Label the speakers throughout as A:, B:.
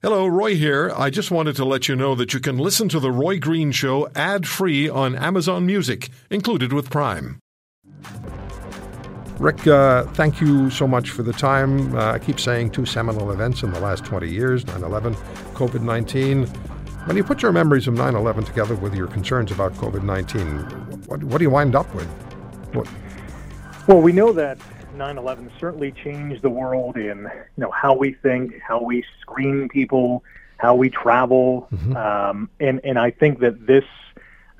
A: Hello, Roy here. I just wanted to let you know that you can listen to The Roy Green Show ad free on Amazon Music, included with Prime.
B: Rick, uh, thank you so much for the time. Uh, I keep saying two seminal events in the last 20 years 9 11, COVID 19. When you put your memories of 9 11 together with your concerns about COVID 19, what, what do you wind up with? What?
C: Well, we know that 9/11 certainly changed the world in you know how we think, how we screen people, how we travel, mm-hmm. um, and and I think that this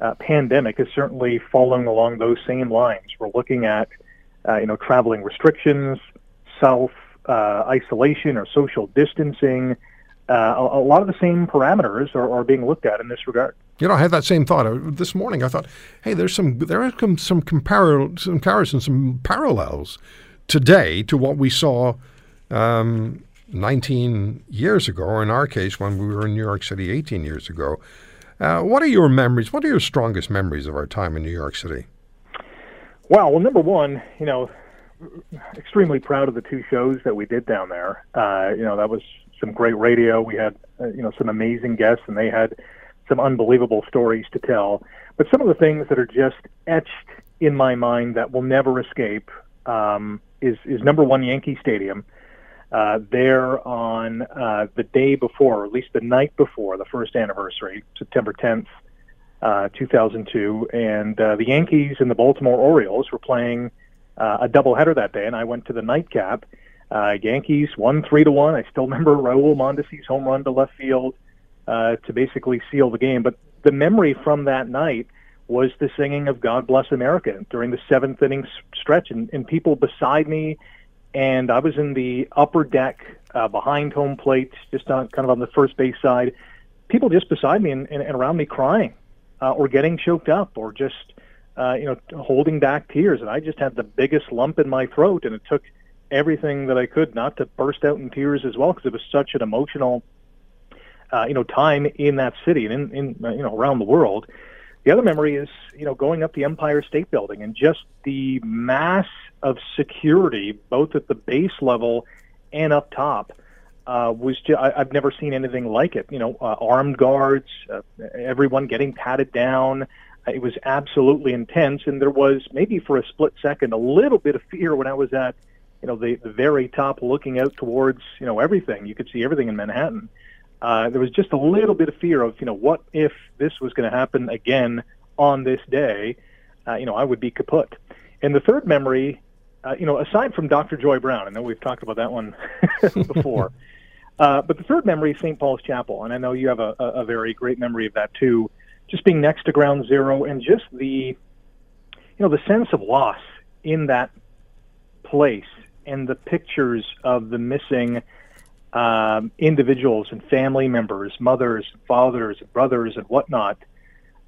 C: uh, pandemic is certainly following along those same lines. We're looking at uh, you know traveling restrictions, self uh, isolation or social distancing. Uh, a, a, lot of the same parameters are, are being looked at in this regard.
B: You know, I had that same thought this morning. I thought, hey, there's some there are some some, compar- some comparisons, some parallels today to what we saw um, 19 years ago, or in our case, when we were in New York City 18 years ago. Uh, what are your memories? What are your strongest memories of our time in New York City?
C: Well, well, number one, you know, extremely proud of the two shows that we did down there. Uh, you know, that was some great radio. We had, uh, you know, some amazing guests, and they had some unbelievable stories to tell. But some of the things that are just etched in my mind that will never escape um, is is number one Yankee Stadium. Uh, there on uh, the day before, or at least the night before the first anniversary, September 10th, uh, 2002, and uh, the Yankees and the Baltimore Orioles were playing uh, a doubleheader that day, and I went to the nightcap. Uh, Yankees won three to one. I still remember Raul Mondesi's home run to left field uh, to basically seal the game. But the memory from that night was the singing of God Bless America during the seventh inning stretch. And, and people beside me, and I was in the upper deck uh, behind home plate, just on, kind of on the first base side. People just beside me and, and, and around me crying uh, or getting choked up or just, uh, you know, holding back tears. And I just had the biggest lump in my throat, and it took everything that I could not to burst out in tears as well because it was such an emotional, uh, you know, time in that city and in, in you know around the world. The other memory is, you know, going up the Empire State Building and just the mass of security, both at the base level and up top, uh, was just, I, have never seen anything like it. You know, uh, armed guards, uh, everyone getting patted down. It was absolutely intense, and there was maybe for a split second a little bit of fear when I was at, you know, the, the very top, looking out towards, you know, everything. You could see everything in Manhattan uh, there was just a little bit of fear of, you know, what if this was going to happen again on this day? Uh, you know, I would be kaput. And the third memory, uh, you know, aside from Dr. Joy Browne, I know we've talked about that one before, uh, but the third memory is St. Paul's Chapel, and I know you have a, a very great memory of that too. Just being next to Ground Zero and just the, you know, the sense of loss in that place and the pictures of the missing um, individuals and family members, mothers, fathers, brothers, and whatnot,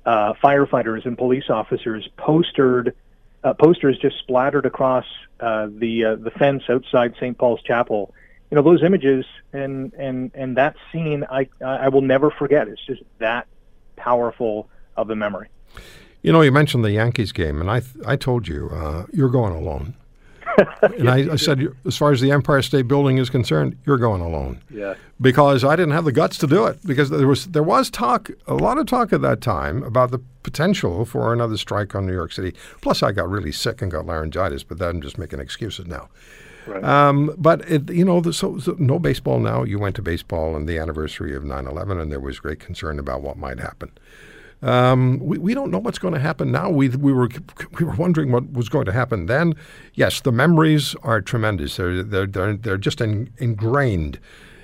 C: uh, firefighters and police officers postered uh, posters just splattered across uh, the uh, the fence outside St. Paul's Chapel. You know those images and and and that scene I I will never forget. It's just that powerful of a memory.
B: You know, you mentioned the Yankees game, and I I told you uh, you're going alone and I, I, said, as far as the Empire State Building is concerned, you're going alone.
C: Yeah.
B: Because I didn't have the guts to do it. Because there was there was talk, a lot of talk at that time about the potential for another strike on New York City. Plus, I got really sick and got laryngitis, but I'm just making excuses now. Right. Um, but it, you know, the, so, so, no baseball now. You went to baseball on the anniversary of 9/11, and there was great concern about what might happen. Um, we, we don't know what's going to happen now. We, we, were, we were wondering what was going to happen then. Yes, the memories are tremendous. They're, they're, they're, they're just in, ingrained.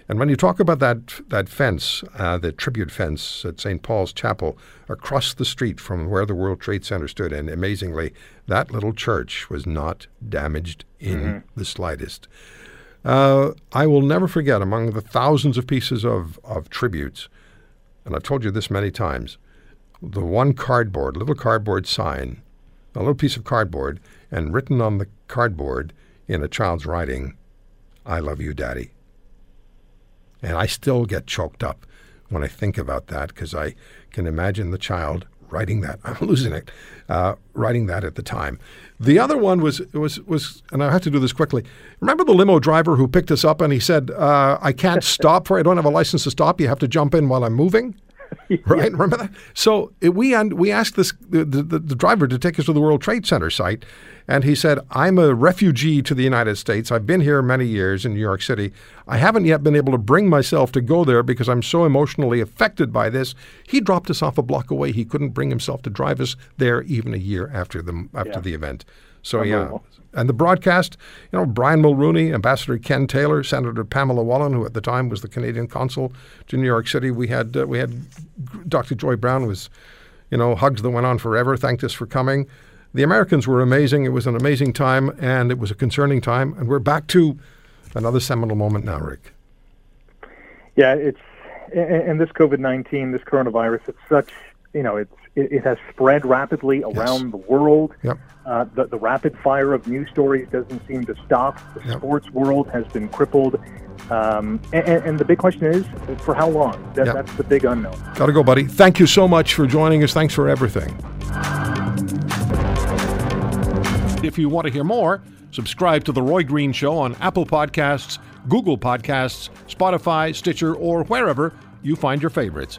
B: And when you talk about that, that fence, uh, the tribute fence at St. Paul's Chapel across the street from where the World Trade Center stood, and amazingly, that little church was not damaged in mm-hmm. the slightest. Uh, I will never forget among the thousands of pieces of, of tributes, and I've told you this many times, the one cardboard, little cardboard sign, a little piece of cardboard, and written on the cardboard in a child's writing, I love you, Daddy. And I still get choked up when I think about that because I can imagine the child writing that. I'm losing it. Uh, writing that at the time. The other one was was was, and I have to do this quickly. Remember the limo driver who picked us up and he said, uh, "I can't stop for I don't have a license to stop. You have to jump in while I'm moving." right? Remember that? So we un, we asked this the, the, the driver to take us to the World Trade Center site, and he said, "I'm a refugee to the United States. I've been here many years in New York City. I haven't yet been able to bring myself to go there because I'm so emotionally affected by this." He dropped us off a block away. He couldn't bring himself to drive us there even a year after the after yeah. the event. So yeah, and the broadcast, you know, Brian Mulroney, Ambassador Ken Taylor, Senator Pamela Wallin, who at the time was the Canadian consul to New York City. We had uh, we had Dr. Joy Browne was, you know, hugs that went on forever. Thanked us for coming. The Americans were amazing. It was an amazing time, and it was a concerning time. And we're back to another seminal moment now, Rick.
C: Yeah, it's and this COVID nineteen, this coronavirus, it's such you know, it's it, it has spread rapidly around yes. the world.
B: Yep.
C: Uh, the, the rapid fire of news stories doesn't seem to stop. The yep. sports world has been crippled. Um, and, and, the big question is, for how long? That, yep. That's the big unknown.
B: Got to go, buddy. Thank you so much for joining us. Thanks for everything.
A: If you want to hear more, subscribe to The Roy Green Show on Apple Podcasts, Google Podcasts, Spotify, Stitcher, or wherever you find your favorites.